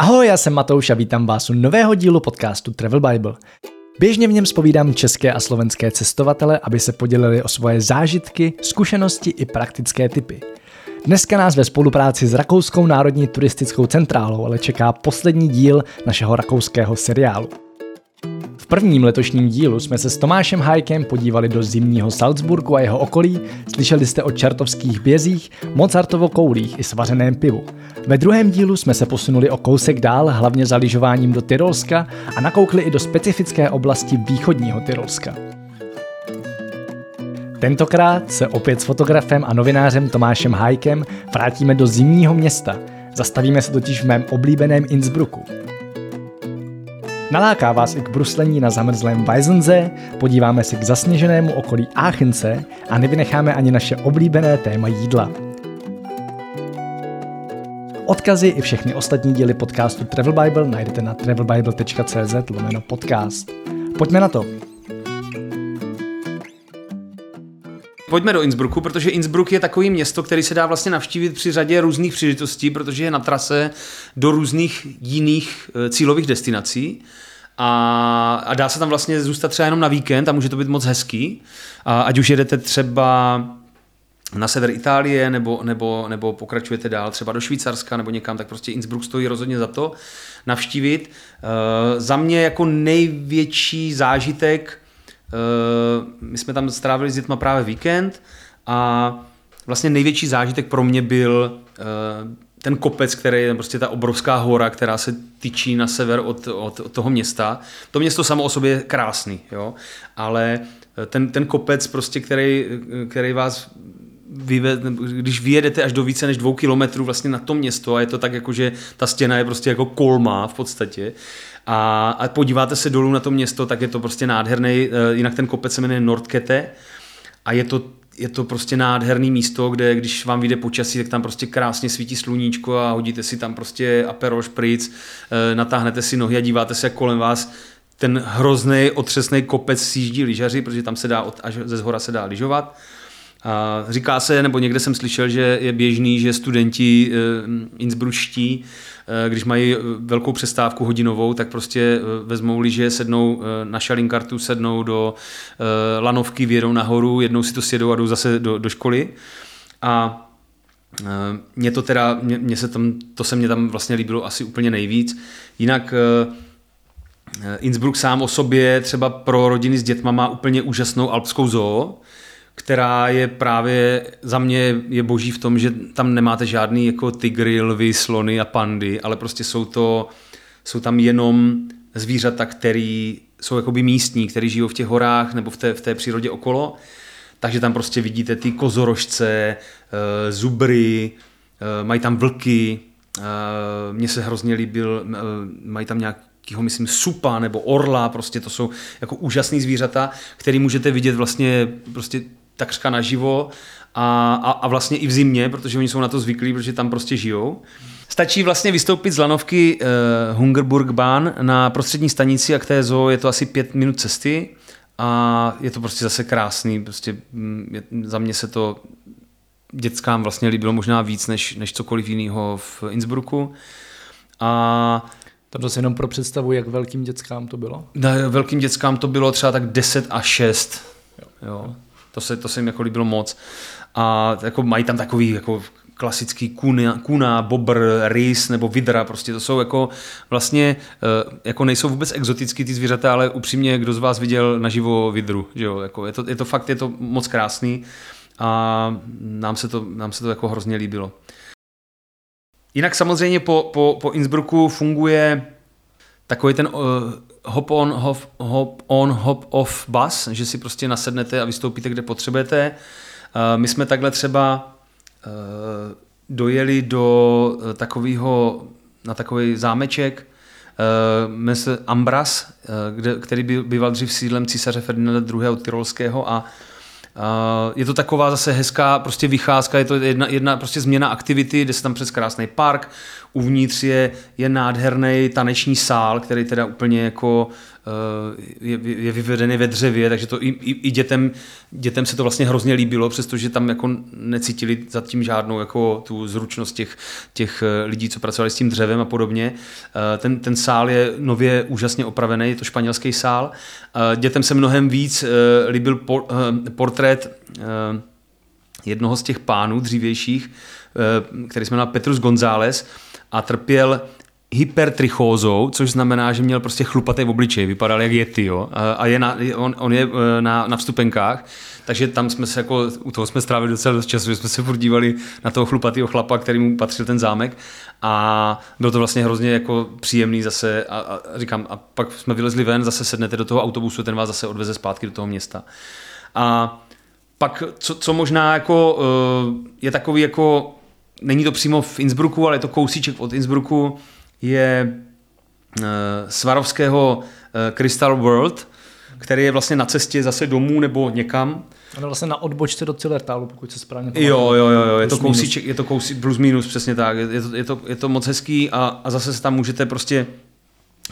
Ahoj, já jsem Matouš a vítám vás u nového dílu podcastu Travel Bible. Běžně v něm spovídám české a slovenské cestovatele, aby se podělili o svoje zážitky, zkušenosti i praktické typy. Dneska nás ve spolupráci s Rakouskou národní turistickou centrálou ale čeká poslední díl našeho rakouského seriálu prvním letošním dílu jsme se s Tomášem Hajkem podívali do zimního Salzburgu a jeho okolí, slyšeli jste o čartovských bězích, Mozartovo koulích i svařeném pivu. Ve druhém dílu jsme se posunuli o kousek dál, hlavně za lyžováním do Tyrolska a nakoukli i do specifické oblasti východního Tyrolska. Tentokrát se opět s fotografem a novinářem Tomášem Hajkem vrátíme do zimního města. Zastavíme se totiž v mém oblíbeném Innsbrucku. Naláká vás i k bruslení na zamrzlém Weisensee, podíváme se k zasněženému okolí Aachense a nevynecháme ani naše oblíbené téma jídla. Odkazy i všechny ostatní díly podcastu Travel Bible najdete na travelbible.cz lomeno podcast. Pojďme na to! Pojďme do Innsbrucku, protože Innsbruck je takový město, který se dá vlastně navštívit při řadě různých příležitostí, protože je na trase do různých jiných eh, cílových destinací. A, a dá se tam vlastně zůstat třeba jenom na víkend a může to být moc hezký. A ať už jedete třeba na sever Itálie nebo, nebo, nebo pokračujete dál třeba do Švýcarska nebo někam, tak prostě Innsbruck stojí rozhodně za to navštívit. E, za mě jako největší zážitek my jsme tam strávili s dětma právě víkend a vlastně největší zážitek pro mě byl eh, ten kopec, který je prostě ta obrovská hora, která se tyčí na sever od, od, od toho města. To město samo o sobě je krásný, jo? ale eh, ten, ten kopec, prostě, který, který vás vyved, když vyjedete až do více než dvou kilometrů vlastně na to město a je to tak jako, že ta stěna je prostě jako kolma v podstatě a, a podíváte se dolů na to město, tak je to prostě nádherný, eh, jinak ten kopec se jmenuje Nordkete a je to je to prostě nádherný místo, kde když vám vyjde počasí, tak tam prostě krásně svítí sluníčko a hodíte si tam prostě aperol špric, eh, natáhnete si nohy a díváte se, jak kolem vás ten hrozný otřesný kopec sjíždí lyžaři, protože tam se dá, až ze zhora se dá lyžovat. A říká se, nebo někde jsem slyšel, že je běžný, že studenti e, innsbruští, e, když mají velkou přestávku hodinovou, tak prostě e, vezmou liže, sednou na šalinkartu, sednou do lanovky, vědou nahoru, jednou si to sjedou a jdou zase do, do školy. A mě to teda, mě, mě se tam, to se mě tam vlastně líbilo asi úplně nejvíc. Jinak Innsbruck sám o sobě třeba pro rodiny s dětma má úplně úžasnou alpskou zoo, která je právě za mě je boží v tom, že tam nemáte žádný jako tygry, lvy, slony a pandy, ale prostě jsou to, jsou tam jenom zvířata, který jsou jakoby místní, který žijou v těch horách nebo v té, v té přírodě okolo. Takže tam prostě vidíte ty kozorožce, eh, zubry, eh, mají tam vlky, eh, mně se hrozně líbil, mají tam nějakýho, myslím, supa nebo orla, prostě to jsou jako úžasný zvířata, který můžete vidět vlastně prostě takřka naživo a, a, a vlastně i v zimě, protože oni jsou na to zvyklí, protože tam prostě žijou. Stačí vlastně vystoupit z lanovky uh, Hungerburgbahn na prostřední stanici a k té zoo je to asi pět minut cesty a je to prostě zase krásný, prostě mm, je, za mě se to dětskám vlastně líbilo možná víc než, než cokoliv jiného v Innsbrucku. A tam zase jenom pro představu, jak velkým dětskám to bylo? Na, velkým dětskám to bylo třeba tak 10 a 6. Jo. jo. To se, to se jim jako líbilo moc. A jako mají tam takový jako klasický kuna, kuna, bobr, rys nebo vidra, prostě to jsou jako vlastně, eh, jako nejsou vůbec exotický ty zvířata, ale upřímně, kdo z vás viděl naživo vidru, že jo, jako je to, je to fakt, je to moc krásný a nám se to, nám se to jako hrozně líbilo. Jinak samozřejmě po, po, po Innsbrucku funguje takový ten uh, hop on, hop, hop on, hop off bus, že si prostě nasednete a vystoupíte, kde potřebujete. Uh, my jsme takhle třeba uh, dojeli do uh, takového, na takový zámeček, jmenuje Ambras, kde, který by, býval dřív sídlem císaře Ferdinanda II. Tyrolského a je to taková zase hezká prostě vycházka, je to jedna, jedna prostě změna aktivity, jde se tam přes krásný park, uvnitř je, je nádherný taneční sál, který teda úplně jako eh, je, je vyvedený ve dřevě, takže to i, i, i dětem, dětem se to vlastně hrozně líbilo, přestože tam jako necítili zatím žádnou jako tu zručnost těch, těch eh, lidí, co pracovali s tím dřevem a podobně. Eh, ten, ten sál je nově úžasně opravený, je to španělský sál. Dětem se mnohem víc líbil portrét jednoho z těch pánů dřívějších, který se jmenoval Petrus González a trpěl hypertrichózou, což znamená, že měl prostě chlupatý v obličeji, vypadal jak Yeti, jo? a je na, on, on je e, na, na vstupenkách, takže tam jsme se jako, u toho jsme strávili docela dost času, že jsme se furt dívali na toho chlupatého chlapa, který mu patřil ten zámek a bylo to vlastně hrozně jako příjemný zase a, a říkám, a pak jsme vylezli ven, zase sednete do toho autobusu, ten vás zase odveze zpátky do toho města. A pak, co, co možná jako e, je takový jako není to přímo v Innsbrucku, ale je to kousíček od Innsbrucku, je uh, Svarovského uh, Crystal World, který je vlastně na cestě zase domů nebo někam. Ale vlastně na odbočce do Cilertálu, pokud se správně pamatuju. Jo, jo, jo, jo, je to kousíček, je to kousíček plus minus, přesně tak. Je, je, to, je, to, je to moc hezký a, a zase se tam můžete prostě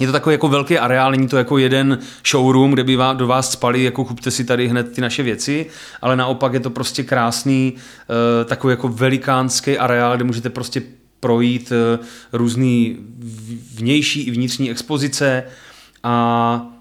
je to takový jako velký areál, není to jako jeden showroom, kde by do vás spali, jako kupte si tady hned ty naše věci, ale naopak je to prostě krásný, uh, takový jako velikánský areál, kde můžete prostě projít uh, různý vnější i vnitřní expozice a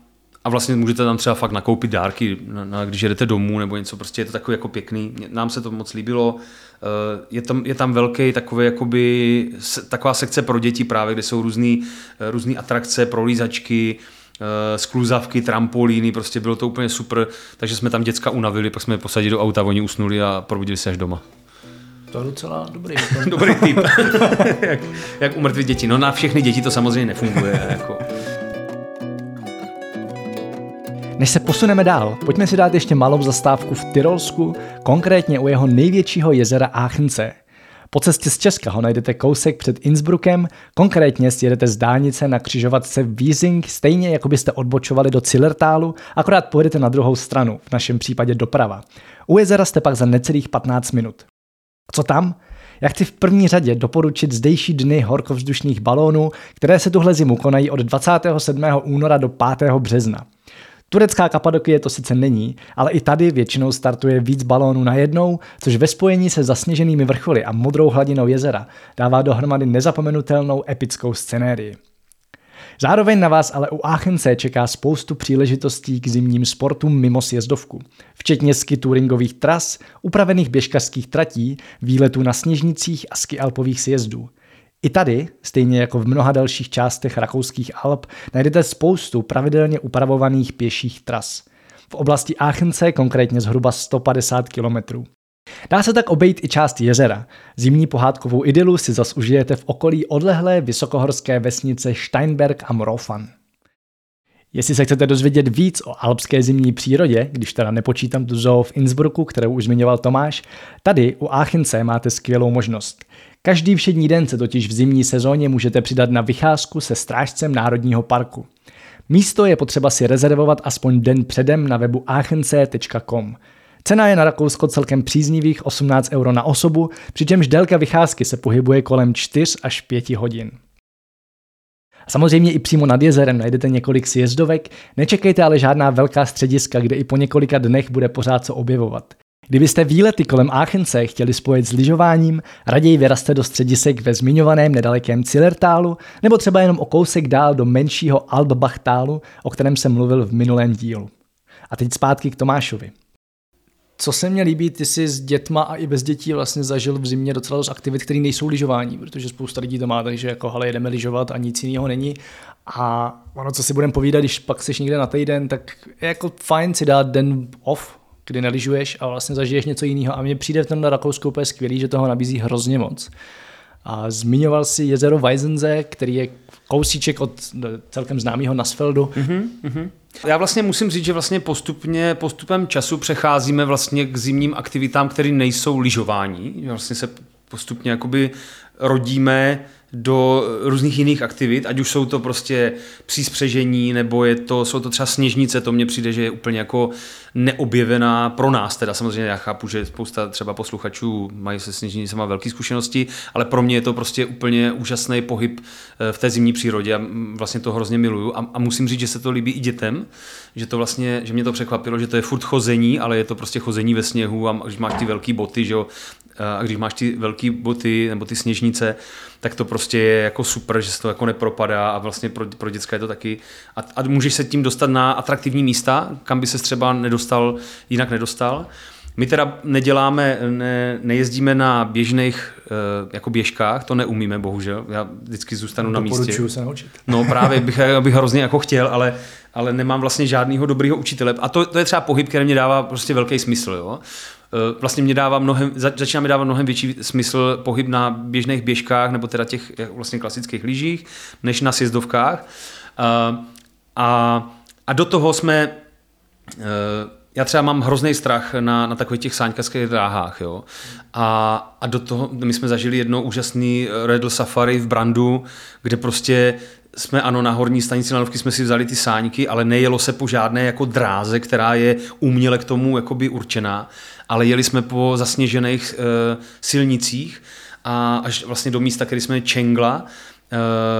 a vlastně můžete tam třeba fakt nakoupit dárky, na, na, když jedete domů nebo něco, prostě je to takový jako pěkný. Nám se to moc líbilo. Eh, je tam, je tam velký takový, jakoby, taková sekce pro děti právě, kde jsou různé eh, různý atrakce, prolízačky, eh, skluzavky, trampolíny, prostě bylo to úplně super, takže jsme tam děcka unavili, pak jsme je posadili do auta, oni usnuli a probudili se až doma. To je docela dobrý. dobrý typ. jak, jak umrtvit děti. No na všechny děti to samozřejmě nefunguje. Jako. Než se posuneme dál, pojďme si dát ještě malou zastávku v Tyrolsku, konkrétně u jeho největšího jezera Áchense. Po cestě z Česka ho najdete kousek před Innsbruckem, konkrétně sjedete z dálnice na křižovatce Wiesing, stejně jako byste odbočovali do Zillertálu, akorát pojedete na druhou stranu, v našem případě doprava. U jezera jste pak za necelých 15 minut. Co tam? Já chci v první řadě doporučit zdejší dny horkovzdušných balónů, které se tuhle zimu konají od 27. února do 5. března. Turecká Kapadokie to sice není, ale i tady většinou startuje víc balónů najednou, což ve spojení se zasněženými vrcholy a modrou hladinou jezera dává dohromady nezapomenutelnou epickou scenérii. Zároveň na vás ale u Aachence čeká spoustu příležitostí k zimním sportům mimo sjezdovku, včetně ski touringových tras, upravených běžkařských tratí, výletů na sněžnicích a ski alpových sjezdů – i tady, stejně jako v mnoha dalších částech rakouských Alp, najdete spoustu pravidelně upravovaných pěších tras. V oblasti Aachence konkrétně zhruba 150 km. Dá se tak obejít i část jezera. Zimní pohádkovou idylu si zas užijete v okolí odlehlé vysokohorské vesnice Steinberg am Rofan. Jestli se chcete dozvědět víc o alpské zimní přírodě, když teda nepočítám tu zoo v Innsbrucku, kterou už zmiňoval Tomáš, tady u Aachence máte skvělou možnost. Každý všední den se totiž v zimní sezóně můžete přidat na vycházku se strážcem Národního parku. Místo je potřeba si rezervovat aspoň den předem na webu aachence.com. Cena je na Rakousko celkem příznivých 18 euro na osobu, přičemž délka vycházky se pohybuje kolem 4 až 5 hodin. Samozřejmě i přímo nad jezerem najdete několik sjezdovek, nečekejte ale žádná velká střediska, kde i po několika dnech bude pořád co objevovat. Kdybyste výlety kolem Áchence chtěli spojit s lyžováním, raději vyraste do středisek ve zmiňovaném nedalekém Zillertálu nebo třeba jenom o kousek dál do menšího Alpbachtálu, o kterém jsem mluvil v minulém dílu. A teď zpátky k Tomášovi. Co se mně líbí, ty jsi s dětma a i bez dětí vlastně zažil v zimě docela dost aktivit, které nejsou lyžování, protože spousta lidí to má, takže jako hele, jedeme lyžovat a nic jiného není. A ono, co si budeme povídat, když pak jsi někde na týden, tak je jako fajn si dát den off, kdy neližuješ a vlastně zažiješ něco jiného. A mně přijde v tomhle Rakousku úplně skvělý, že toho nabízí hrozně moc. A zmiňoval si jezero Weizenze, který je kousíček od celkem známého Nasfeldu. Mm-hmm, mm-hmm. Já vlastně musím říct, že vlastně postupně, postupem času přecházíme vlastně k zimním aktivitám, které nejsou lyžování. Vlastně se postupně jakoby rodíme do různých jiných aktivit, ať už jsou to prostě příspřežení, nebo je to, jsou to třeba sněžnice, to mně přijde, že je úplně jako neobjevená pro nás, teda samozřejmě já chápu, že spousta třeba posluchačů mají se sněžnicema velké zkušenosti, ale pro mě je to prostě úplně úžasný pohyb eh, v té zimní přírodě a vlastně to hrozně miluju. A, a musím říct, že se to líbí i dětem, že to vlastně, že mě to překvapilo, že to je furt chození, ale je to prostě chození ve sněhu a když máš ty velké boty, že jo, a když máš ty velké boty nebo ty sněžnice, tak to prostě je jako super, že se to jako nepropadá a vlastně pro, pro děcka je to taky. A, a můžeš se tím dostat na atraktivní místa, kam by se třeba nedostal, jinak nedostal. My teda neděláme, ne, nejezdíme na běžných uh, jako běžkách, to neumíme, bohužel. Já vždycky zůstanu no, na místě. se naučit. No právě bych, bych hrozně jako chtěl, ale, ale nemám vlastně žádného dobrého učitele. A to, to je třeba pohyb, který mě dává prostě velký smysl. Jo? Eh, vlastně mě dává mnohem, začíná mi dávat mnohem větší smysl pohyb na běžných běžkách nebo teda těch vlastně klasických lyžích, než na sjezdovkách. A, eh, a, a do toho jsme eh, já třeba mám hrozný strach na, na takových těch sáňkařských dráhách, jo. A, a do toho, my jsme zažili jedno úžasný Redl Safari v Brandu, kde prostě jsme, ano, na horní stanici Lanovky jsme si vzali ty sáňky, ale nejelo se po žádné jako dráze, která je uměle k tomu jakoby určená, ale jeli jsme po zasněžených e, silnicích a až vlastně do místa, který jsme Čengla,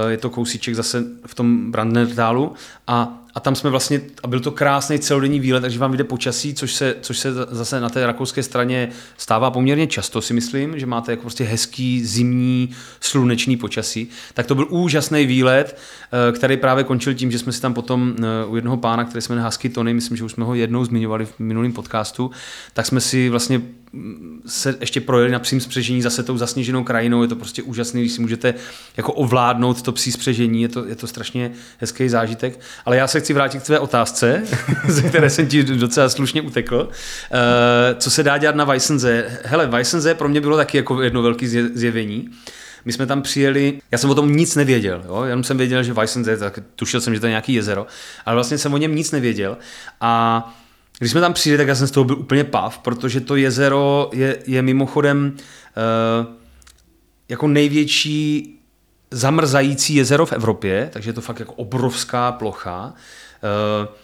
e, je to kousíček zase v tom Brandnertálu a a tam jsme vlastně, a byl to krásný celodenní výlet, takže vám vyjde počasí, což se, což se zase na té rakouské straně stává poměrně často, si myslím, že máte jako prostě hezký zimní slunečný počasí. Tak to byl úžasný výlet, eh, který právě končil tím, že jsme si tam potom eh, u jednoho pána, který jsme Husky Tony, myslím, že už jsme ho jednou zmiňovali v minulém podcastu, tak jsme si vlastně se ještě projeli na psím spřežení zase tou zasněženou krajinou, je to prostě úžasný, když si můžete jako ovládnout to psí spřežení, je to, je to strašně hezký zážitek. Ale já se chci vrátit k tvé otázce, ze které jsem ti docela slušně utekl. Uh, co se dá dělat na Weissenze? Hele, Weissenze pro mě bylo taky jako jedno velké zjevení. My jsme tam přijeli, já jsem o tom nic nevěděl, jo? jenom jsem věděl, že Weissenze, tak tušil jsem, že to je nějaký jezero, ale vlastně jsem o něm nic nevěděl. A když jsme tam přijeli, tak já jsem z toho byl úplně pav, protože to jezero je, je mimochodem uh, jako největší zamrzající jezero v Evropě, takže je to fakt jako obrovská plocha. Uh,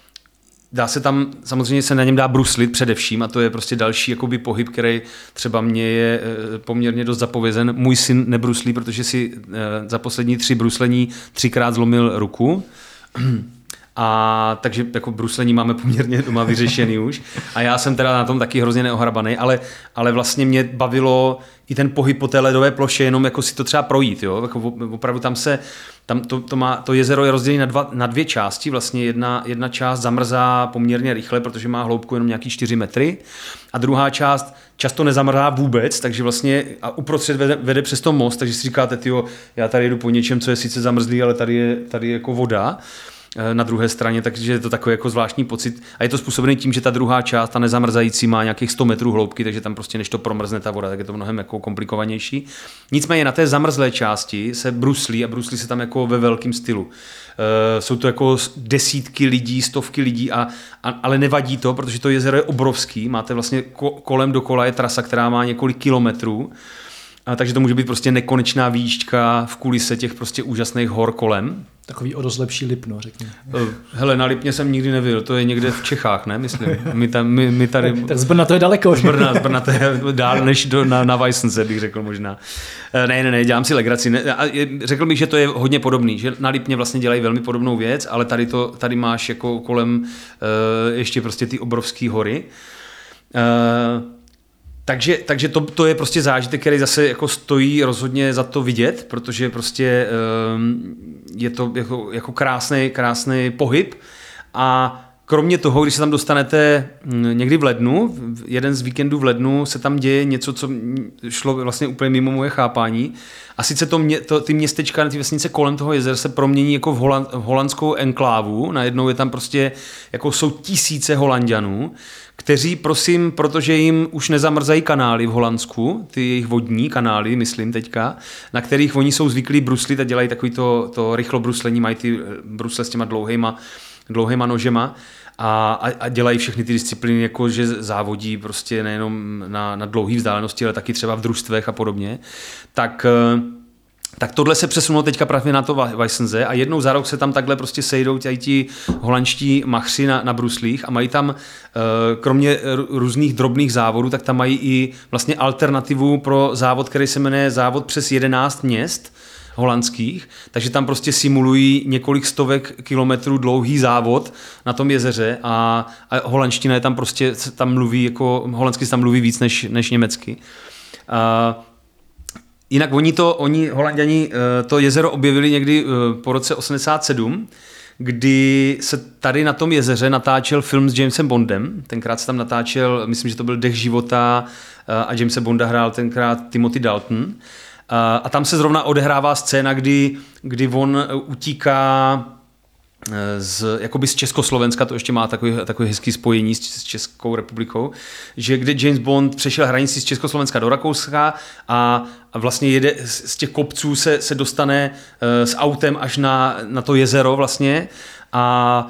dá se tam, samozřejmě se na něm dá bruslit především a to je prostě další jakoby pohyb, který třeba mě je uh, poměrně dost zapovězen. Můj syn nebruslí, protože si uh, za poslední tři bruslení třikrát zlomil ruku. A takže jako bruslení máme poměrně doma vyřešený už. A já jsem teda na tom taky hrozně neohrabaný, ale, ale vlastně mě bavilo i ten pohyb po té ledové ploše, jenom jako si to třeba projít. Jo? Jako opravdu tam se, tam to, to, má, to jezero je rozdělené na, dva, na dvě části. Vlastně jedna, jedna část zamrzá poměrně rychle, protože má hloubku jenom nějaký 4 metry. A druhá část často nezamrzá vůbec, takže vlastně a uprostřed vede, vede přes to most, takže si říkáte, tyjo, já tady jdu po něčem, co je sice zamrzlý, ale tady je, tady je jako voda. Eh, na druhé straně, takže je to takový jako zvláštní pocit. A je to způsobený tím, že ta druhá část, ta nezamrzající, má nějakých 100 metrů hloubky, takže tam prostě než to promrzne ta voda, tak je to mnohem jako komplikovanější. Nicméně na té zamrzlé části se bruslí a bruslí se tam jako ve velkém stylu. Uh, jsou to jako desítky lidí, stovky lidí, a, a, ale nevadí to, protože to jezero je obrovský, máte vlastně ko, kolem dokola je trasa, která má několik kilometrů, a takže to může být prostě nekonečná výšťka v kulise těch prostě úžasných hor kolem. Takový o dost lepší Lipno, řekněme. Eh, hele, na Lipně jsem nikdy nebyl, to je někde v Čechách, ne, myslím. My, tam, my, my tady... tak, tak z Brna to je daleko. Z Brna, z Brna to je dál než do, na, na Weissence, bych řekl možná. Eh, ne, ne, ne, dělám si legraci. Ne, a řekl bych, že to je hodně podobný, že na Lipně vlastně dělají velmi podobnou věc, ale tady, to, tady máš jako kolem uh, ještě prostě ty obrovské hory. Uh, takže, takže to, to je prostě zážitek, který zase jako stojí rozhodně za to vidět, protože prostě um, je to jako, jako krásný, krásný pohyb a kromě toho, když se tam dostanete hm, někdy v lednu, jeden z víkendů v lednu se tam děje něco, co šlo vlastně úplně mimo moje chápání. A sice to, mě, to ty městečka, ty vesnice kolem toho jezera se promění jako v, holand, v holandskou enklávu. Najednou je tam prostě, jako jsou tisíce holandianů, kteří, prosím, protože jim už nezamrzají kanály v Holandsku, ty jejich vodní kanály, myslím teďka, na kterých oni jsou zvyklí bruslit a dělají takový to, to rychlo bruslení, mají ty eh, brusle s těma dlouhýma, dlouhýma nožema a, a, a dělají všechny ty disciplíny, jako že závodí prostě nejenom na, na dlouhé vzdálenosti, ale taky třeba v družstvech a podobně, tak eh, tak tohle se přesunulo teďka právě na to Weissense a jednou za rok se tam takhle prostě sejdou tady ti holandští machři na, na bruslích a mají tam, eh, kromě různých drobných závodů, tak tam mají i vlastně alternativu pro závod, který se jmenuje závod přes 11 měst, holandských, takže tam prostě simulují několik stovek kilometrů dlouhý závod na tom jezeře a, a holandština je tam prostě, tam mluví jako, holandsky se tam mluví víc než, než německy. A, Jinak oni to, oni holanděni eh, to jezero objevili někdy eh, po roce 87, kdy se tady na tom jezeře natáčel film s Jamesem Bondem. Tenkrát se tam natáčel, myslím, že to byl Dech života eh, a Jamesa Bonda hrál tenkrát Timothy Dalton. A tam se zrovna odehrává scéna, kdy, kdy on utíká z, jakoby z Československa, to ještě má takový, takový hezký spojení s, s Českou republikou, že kde James Bond přešel hranici z Československa do Rakouska a, a vlastně jede z těch kopců se, se dostane uh, s autem až na, na to jezero vlastně a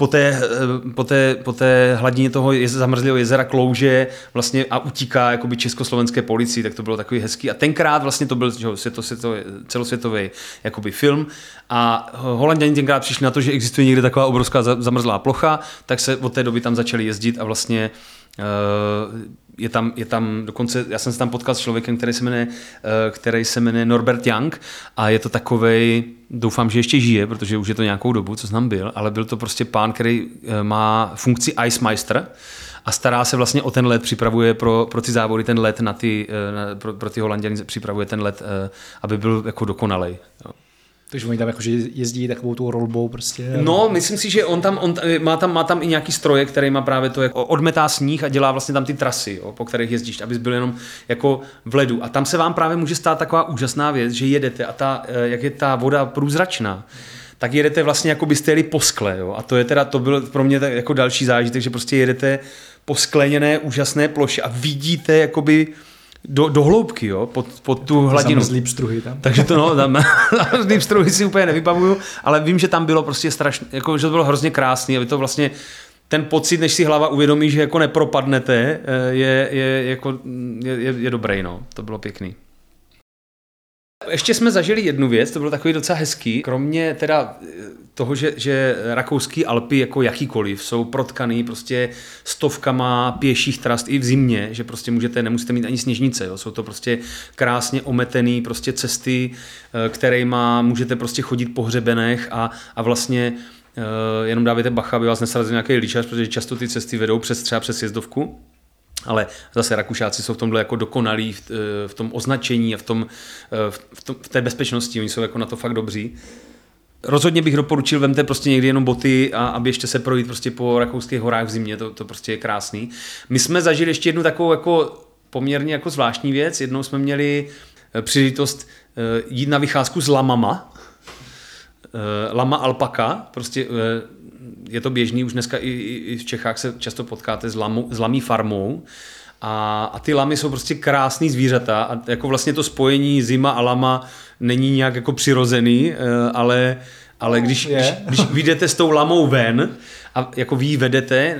po té, eh, po té, po té hladině toho jez, zamrzlého jezera klouže vlastně a utíká jakoby československé policii, tak to bylo takový hezký. A tenkrát vlastně to byl že, světo, světo, celosvětový jakoby film a holanděni tenkrát přišli na to, že existuje někde taková obrovská zamrzlá plocha, tak se od té doby tam začali jezdit a vlastně je tam, je tam dokonce, já jsem se tam potkal s člověkem, který se jmenuje, eh, který se jmenuje Norbert Young a je to takovej, doufám, že ještě žije, protože už je to nějakou dobu, co znám byl, ale byl to prostě pán, který eh, má funkci Ice Meister a stará se vlastně o ten let, připravuje pro, pro ty závody ten let na ty, eh, na, pro, pro ty holanděny připravuje ten let, aby byl jako dokonalej. Jo. Takže oni tam jakože jezdí takovou tu rolbou prostě. No, myslím si, že on tam, on má, tam, má tam i nějaký stroje, který má právě to, jako odmetá sníh a dělá vlastně tam ty trasy, jo, po kterých jezdíš, abys byl jenom jako v ledu. A tam se vám právě může stát taková úžasná věc, že jedete a ta, eh, jak je ta voda průzračná, tak jedete vlastně jako byste jeli po skle. Jo? A to je teda, to byl pro mě jako další zážitek, že prostě jedete po skleněné úžasné ploše a vidíte jakoby do, do hloubky, jo, pod, pod tu hladinu. Zamrzlý pstruhy tam. Takže to no, tam zamrzlý pstruhy si úplně nevybavuju, ale vím, že tam bylo prostě strašně, jako, že to bylo hrozně krásný, aby to vlastně ten pocit, než si hlava uvědomí, že jako nepropadnete, eh, je, je, jako, je, je, je dobrý, no. To bylo pěkný. Ještě jsme zažili jednu věc, to bylo takový docela hezký. Kromě teda eh, toho, že, že rakouský Alpy jako jakýkoliv jsou protkaný prostě stovkama pěších trast i v zimě, že prostě můžete, nemusíte mít ani sněžnice, jo. jsou to prostě krásně ometený prostě cesty, eh, kterými můžete prostě chodit po hřebenech a, a vlastně uh, jenom dávajte bacha, aby vás nesrazil nějaký líčař, protože často ty cesty vedou přes třeba přes jezdovku. Ale zase Rakušáci jsou v tomhle jako dokonalí v, eh, v tom označení a v, tom, eh, v, tom, v té bezpečnosti. Oni jsou jako na to fakt dobří. Rozhodně bych doporučil, vemte prostě někdy jenom boty a aby ještě se projít prostě po rakouských horách v zimě, to, to prostě je krásný. My jsme zažili ještě jednu takovou jako poměrně jako zvláštní věc. Jednou jsme měli eh, příležitost jít na vycházku s lamama. Lama alpaka, prostě je to běžný, už dneska i, i v Čechách se často potkáte s, lamu, s lamí farmou, a, a ty lamy jsou prostě krásný zvířata a jako vlastně to spojení zima a lama není nějak jako přirozený, eh, ale, ale když, když, když vyjdete s tou lamou ven a jako vy ji vedete eh,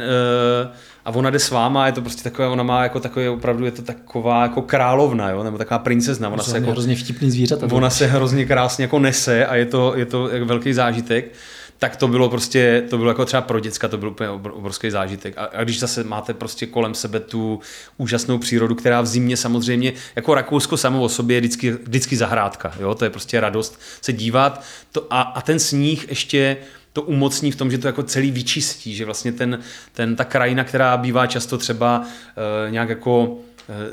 a ona jde s váma, je to prostě takové, ona má jako takové, opravdu je to taková jako královna, jo, nebo taková princezna. Ona se jako, hrozně vtipný zvířata. Ona se hrozně krásně jako nese a je to, je to velký zážitek tak to bylo prostě, to bylo jako třeba pro děcka, to byl úplně obrovský zážitek. A, a když zase máte prostě kolem sebe tu úžasnou přírodu, která v zimě samozřejmě, jako Rakousko samo o sobě je vždycky, vždycky zahrádka, jo? to je prostě radost se dívat. To, a, a ten sníh ještě to umocní v tom, že to jako celý vyčistí, že vlastně ten, ten, ta krajina, která bývá často třeba uh, nějak jako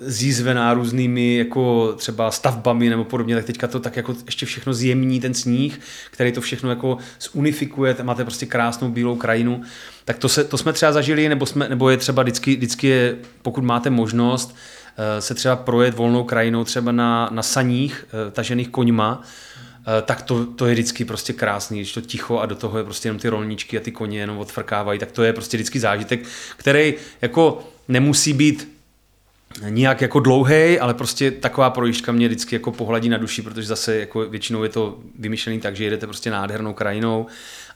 zízvená různými jako třeba stavbami nebo podobně, tak teďka to tak jako ještě všechno zjemní ten sníh, který to všechno jako zunifikuje, máte prostě krásnou bílou krajinu. Tak to, se, to jsme třeba zažili, nebo, jsme, nebo je třeba vždycky, vždycky je, pokud máte možnost, eh, se třeba projet volnou krajinou třeba na, na saních eh, tažených koňma, tak to, to je vždycky prostě krásný, když to ticho a do toho je prostě jenom ty rolničky a ty koně jenom odfrkávají, tak to je prostě vždycky zážitek, který jako nemusí být nijak jako dlouhý, ale prostě taková projížďka mě vždycky jako pohladí na duši, protože zase jako většinou je to vymyšlený tak, že jedete prostě nádhernou krajinou.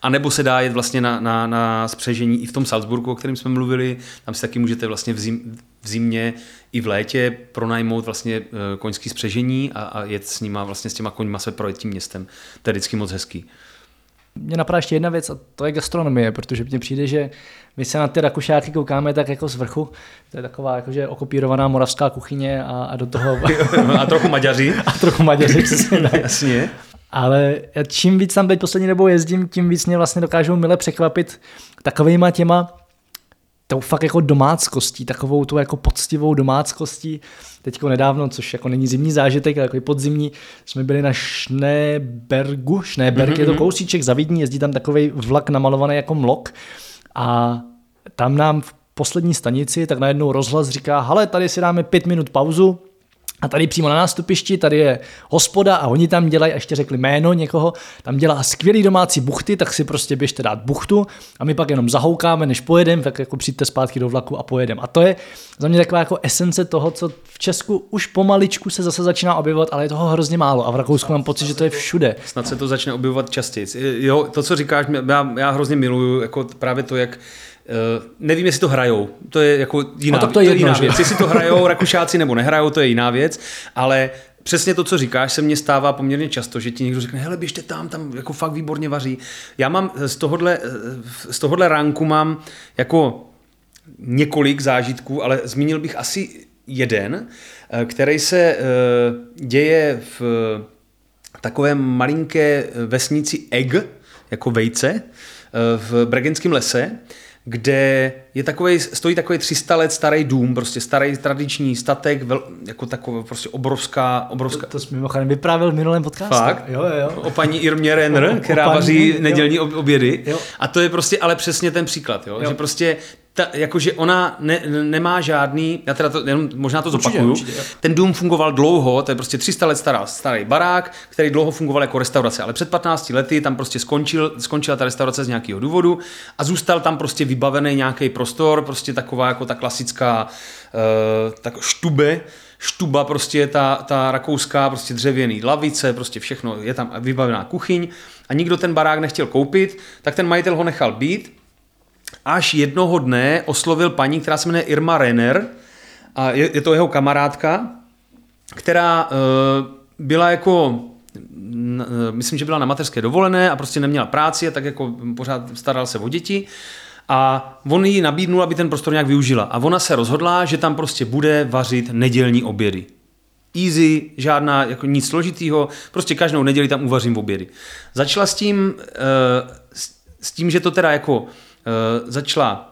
A nebo se dá jet vlastně na, na, na spřežení i v tom Salzburgu, o kterém jsme mluvili, tam si taky můžete vlastně v, zim, v zimě i v létě pronajmout vlastně eh, koňský spřežení a, a jet s nima, vlastně s těma koňma se projet tím městem. To je vždycky moc hezký. Mě napadá ještě jedna věc a to je gastronomie, protože mně přijde, že my se na ty rakušáky koukáme tak jako z vrchu. To je taková jakože okopírovaná moravská kuchyně a, a do toho... a trochu maďaři. a trochu maďaři, přesně tak. Jasně. Ale čím víc tam teď poslední dobou jezdím, tím víc mě vlastně dokážou mile překvapit takovýma těma tou fakt jako domáckostí, takovou tu jako poctivou domáckostí. Teďko nedávno, což jako není zimní zážitek, ale jako podzimní, jsme byli na Schneebergu, Schneeberg mm-hmm. je to mhm. kousíček za Vídní, jezdí tam takový vlak namalovaný jako mlok a tam nám v poslední stanici tak najednou rozhlas říká, hele, tady si dáme pět minut pauzu, a tady přímo na nástupišti, tady je hospoda a oni tam dělají, a ještě řekli jméno někoho, tam dělá skvělý domácí buchty, tak si prostě běžte dát buchtu a my pak jenom zahoukáme, než pojedeme, tak jako přijďte zpátky do vlaku a pojedeme. A to je za mě taková jako esence toho, co v Česku už pomaličku se zase začíná objevovat, ale je toho hrozně málo a v Rakousku mám pocit, že to je všude. Snad se to začne objevovat častěji. Jo, to, co říkáš, já, já hrozně miluju jako právě to, jak Uh, nevím, jestli to hrajou, to je jako jiná, no, to je, to je jiná věc. Jestli to hrajou Rakušáci nebo nehrajou, to je jiná věc, ale přesně to, co říkáš, se mně stává poměrně často, že ti někdo řekne, hele, běžte tam, tam jako fakt výborně vaří. Já mám z tohohle, z tohohle ránku mám jako několik zážitků, ale zmínil bych asi jeden, eh, který se eh, děje v takové malinké vesnici Egg, jako vejce, v Bregenském lese, kde je takový, stojí takový 300 let starý dům, prostě starý tradiční statek, vel, jako taková prostě obrovská, obrovská. To, to jsi mimochodem vyprávěl v minulém podcastu. Fakt? Jo, jo. O paní Irmě Renner, která paní, vaří nedělní jo. obědy. Jo. A to je prostě ale přesně ten příklad, jo? jo. že prostě ta, jakože ona ne, nemá žádný, já teda to, jenom možná to určitě, zopakuju, určitě, ten dům fungoval dlouho, to je prostě 300 let stará, starý barák, který dlouho fungoval jako restaurace, ale před 15 lety tam prostě skončil, skončila ta restaurace z nějakého důvodu a zůstal tam prostě vybavený nějaký prostor, prostě taková jako ta klasická uh, tak štube, štuba prostě je ta, ta rakouská prostě dřevěný lavice, prostě všechno, je tam vybavená kuchyň a nikdo ten barák nechtěl koupit, tak ten majitel ho nechal být až jednoho dne oslovil paní, která se jmenuje Irma Renner, a je, je to jeho kamarádka, která uh, byla jako myslím, že byla na mateřské dovolené a prostě neměla práci a tak jako pořád staral se o děti. A on jí nabídnul, aby ten prostor nějak využila. A ona se rozhodla, že tam prostě bude vařit nedělní obědy. Easy, žádná, jako nic složitýho, prostě každou neděli tam uvařím obědy. Začala s tím, uh, s tím, že to teda jako Eh, začala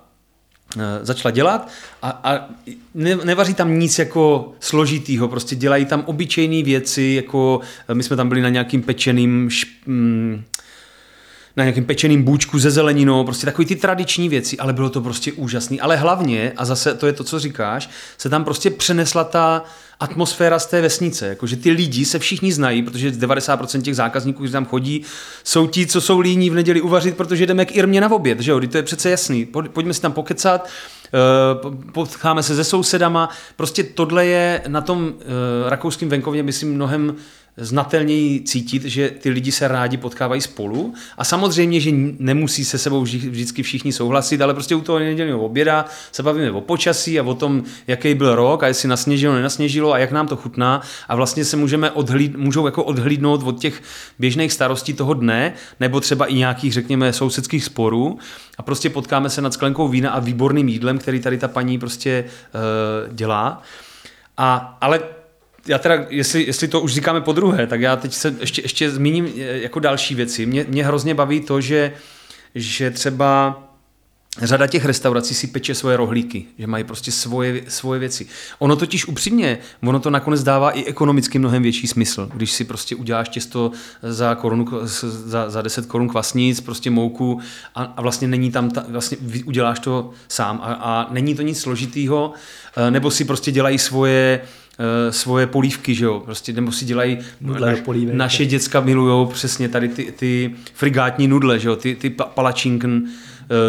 eh, začala dělat a, a ne, nevaří tam nic jako složitýho, prostě dělají tam obyčejné věci, jako eh, my jsme tam byli na nějakým pečeným šp, mm, na nějakým pečeným bůčku ze zeleninou, prostě takový ty tradiční věci, ale bylo to prostě úžasný. Ale hlavně, a zase to je to, co říkáš, se tam prostě přenesla ta atmosféra z té vesnice, jakože ty lidi se všichni znají, protože 90% těch zákazníků, kteří tam chodí, jsou ti, co jsou líní v neděli uvařit, protože jdeme k Irmě na oběd, že jo, to je přece jasný, pojďme si tam pokecat, eh, potkáme se se sousedama, prostě tohle je na tom eh, rakouském venkově, myslím, mnohem znatelněji cítit, že ty lidi se rádi potkávají spolu. A samozřejmě, že nemusí se sebou vždycky všichni souhlasit, ale prostě u toho nedělního oběda se bavíme o počasí a o tom, jaký byl rok a jestli nasněžilo, nenasněžilo a jak nám to chutná. A vlastně se můžeme odhlíd, můžou jako odhlídnout od těch běžných starostí toho dne nebo třeba i nějakých, řekněme, sousedských sporů. A prostě potkáme se nad sklenkou vína a výborným jídlem, který tady ta paní prostě uh, dělá. A, ale já teda, jestli, jestli to už říkáme po druhé, tak já teď se ještě, ještě zmíním eh, jako další věci. Mě, mě hrozně baví to, že, že třeba řada těch restaurací si peče svoje rohlíky, že mají prostě svoje, svoje věci. Ono totiž upřímně, ono to nakonec dává i ekonomicky mnohem větší smysl, když si prostě uděláš těsto za, korunu, za, za 10 korun kvasnic, prostě mouku a, a vlastně není tam, ta, vlastně uděláš to sám a, a není to nic složitýho, eh, nebo si prostě dělají svoje svoje polívky, že jo, prostě nebo si dělají, nudle naš, polívek, naše děcka milujou přesně tady ty, ty frigátní nudle, že jo, ty, ty palačinken uh,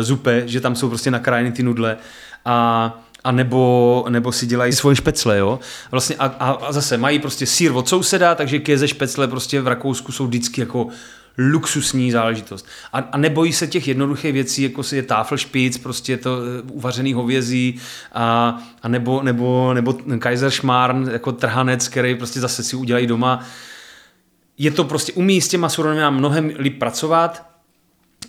zupe, že tam jsou prostě nakrájeny ty nudle. A a nebo, nebo si dělají svoje špecle, jo. Vlastně a, a, a zase mají prostě sír od souseda, takže kéze špecle prostě v Rakousku jsou vždycky jako luxusní záležitost. A, a nebojí se těch jednoduchých věcí, jako si je táflšpic, prostě to uh, uvařený hovězí, a, a nebo, nebo, nebo Kaiserschmarrn, jako trhanec, který prostě zase si udělají doma. Je to prostě, umí s těma surovinami mnohem líp pracovat,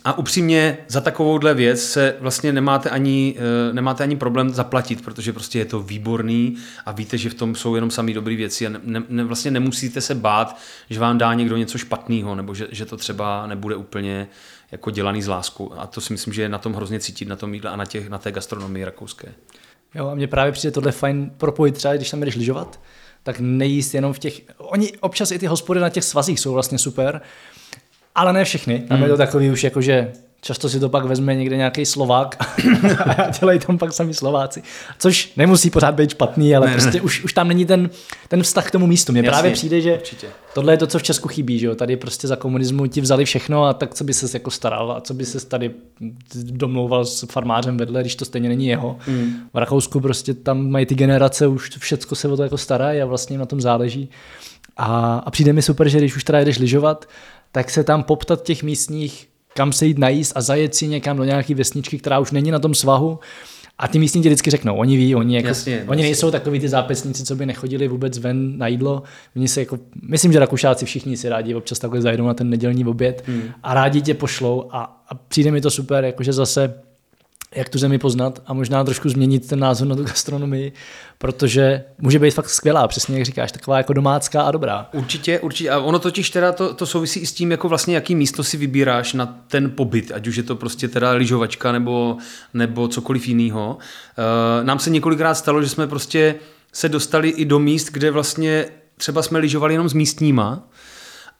a upřímně za takovouhle věc se vlastně nemáte ani, eh, nemáte ani problém zaplatit, protože prostě je to výborný a víte, že v tom jsou jenom samý dobré věci a ne, ne, vlastně nemusíte se bát, že vám dá někdo něco špatného nebo že, že to třeba nebude úplně jako dělaný z lásku. A to si myslím, že je na tom hrozně cítit, na tom jídle a na, těch, na té gastronomii rakouské. Jo, a mně právě přijde tohle fajn propojit třeba, když tam jdeš lyžovat, tak nejíst jenom v těch, oni občas i ty hospody na těch svazích jsou vlastně super, ale ne všechny. Tam mm. je to hmm. takový už jako, že často si to pak vezme někde nějaký Slovák a dělají tam pak sami Slováci. Což nemusí pořád být špatný, ale ne, prostě ne. Už, už tam není ten, ten vztah k tomu místu. Mně právě přijde, že určitě. tohle je to, co v Česku chybí. Že jo? Tady prostě za komunismu ti vzali všechno a tak co by se jako staral a co by se tady domlouval s farmářem vedle, když to stejně není jeho. Mm. V Rakousku prostě tam mají ty generace, už všechno se o to jako starají a vlastně na tom záleží. A, a přijde mi super, že když už teda jedeš lyžovat, tak se tam poptat těch místních, kam se jít najíst a zajet si někam do nějaké vesničky, která už není na tom svahu. A ty místní ti vždycky řeknou, oni ví, oni, jako, jasně, oni jasně. nejsou takový ty zápesníci, co by nechodili vůbec ven na jídlo. Oni se jako, myslím, že Rakušáci všichni si rádi občas takhle zajdou na ten nedělní oběd hmm. a rádi tě pošlou a, a přijde mi to super, jakože zase jak tu zemi poznat a možná trošku změnit ten názor na tu gastronomii, protože může být fakt skvělá, přesně jak říkáš, taková jako domácká a dobrá. Určitě, určitě. A ono totiž teda to, to souvisí i s tím, jako vlastně jaký místo si vybíráš na ten pobyt, ať už je to prostě teda lyžovačka nebo, nebo cokoliv jiného. Uh, nám se několikrát stalo, že jsme prostě se dostali i do míst, kde vlastně třeba jsme lyžovali jenom s místníma,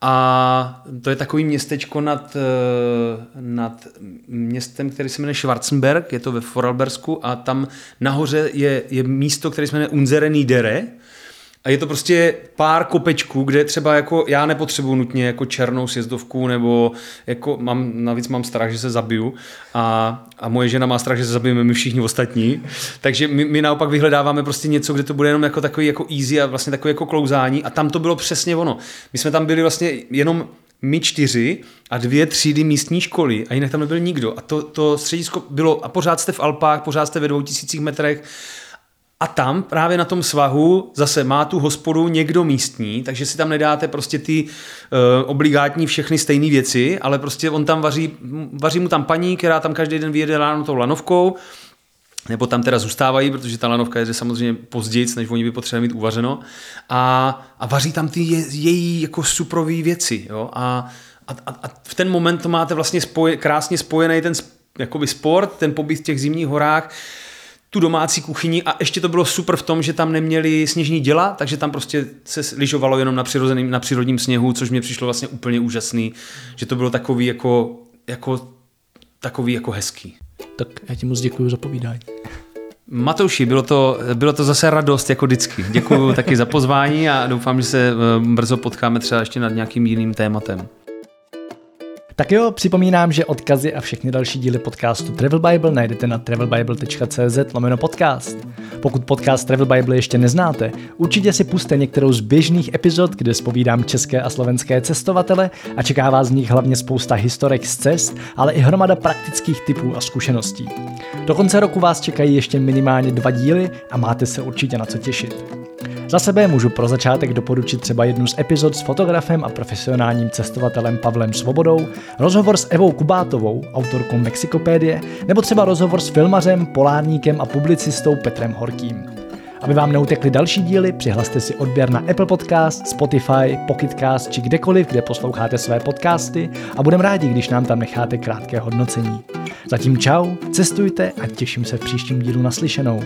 a to je takový městečko nad, eh, nad městem, který se jmenuje Schwarzenberg, je to ve Vorarlbergsku a tam nahoře je, je místo, které se jmenuje Unzerený Dere a je to prostě pár kopečků, kde třeba jako já nepotřebuju nutně jako černou sjezdovku, nebo jako mám, navíc mám strach, že se zabiju a, a moje žena má strach, že se zabijeme my všichni ostatní. Takže my, my naopak vyhledáváme prostě něco, kde to bude jenom jako takový jako easy a vlastně takový jako klouzání a tam to bylo přesně ono. My jsme tam byli vlastně jenom my čtyři a dvě třídy místní školy a jinak tam nebyl nikdo. A to, to středisko bylo, a pořád jste v Alpách, pořád jste ve dvou tisících metrech, a tam právě na tom svahu zase má tu hospodu někdo místní, takže si tam nedáte prostě ty uh, obligátní všechny stejné věci, ale prostě on tam vaří, vaří mu tam paní, která tam každý den vyjede ráno tou lanovkou, nebo tam teda zůstávají, protože ta lanovka je samozřejmě později, než oni by potřebovali mít uvařeno. A, a vaří tam ty je, její jako suprový věci. Jo? A, a, a, v ten moment to máte vlastně spoje, krásně spojený ten jakoby sport, ten pobyt v těch zimních horách, tu domácí kuchyni a ještě to bylo super v tom, že tam neměli sněžní děla, takže tam prostě se lyžovalo jenom na, přirozeným, na přírodním sněhu, což mě přišlo vlastně úplně úžasný, že to bylo takový jako, jako takový jako hezký. Tak já ti moc děkuji za povídání. Matouši, bylo to, bylo to zase radost, jako vždycky. Děkuji taky za pozvání a doufám, že se eh, brzo potkáme třeba ještě nad nějakým jiným tématem. Tak jo, připomínám, že odkazy a všechny další díly podcastu Travel Bible najdete na travelbible.cz lomeno podcast. Pokud podcast Travel Bible ještě neznáte, určitě si puste některou z běžných epizod, kde spovídám české a slovenské cestovatele a čeká vás z nich hlavně spousta historek z cest, ale i hromada praktických typů a zkušeností. Do konce roku vás čekají ještě minimálně dva díly a máte se určitě na co těšit. Za sebe můžu pro začátek doporučit třeba jednu z epizod s fotografem a profesionálním cestovatelem Pavlem Svobodou, rozhovor s Evou Kubátovou, autorkou Mexikopédie, nebo třeba rozhovor s filmařem, polárníkem a publicistou Petrem Horkým. Aby vám neutekly další díly, přihlaste si odběr na Apple Podcast, Spotify, Pocketcast či kdekoliv, kde posloucháte své podcasty a budeme rádi, když nám tam necháte krátké hodnocení. Zatím čau, cestujte a těším se v příštím dílu naslyšenou.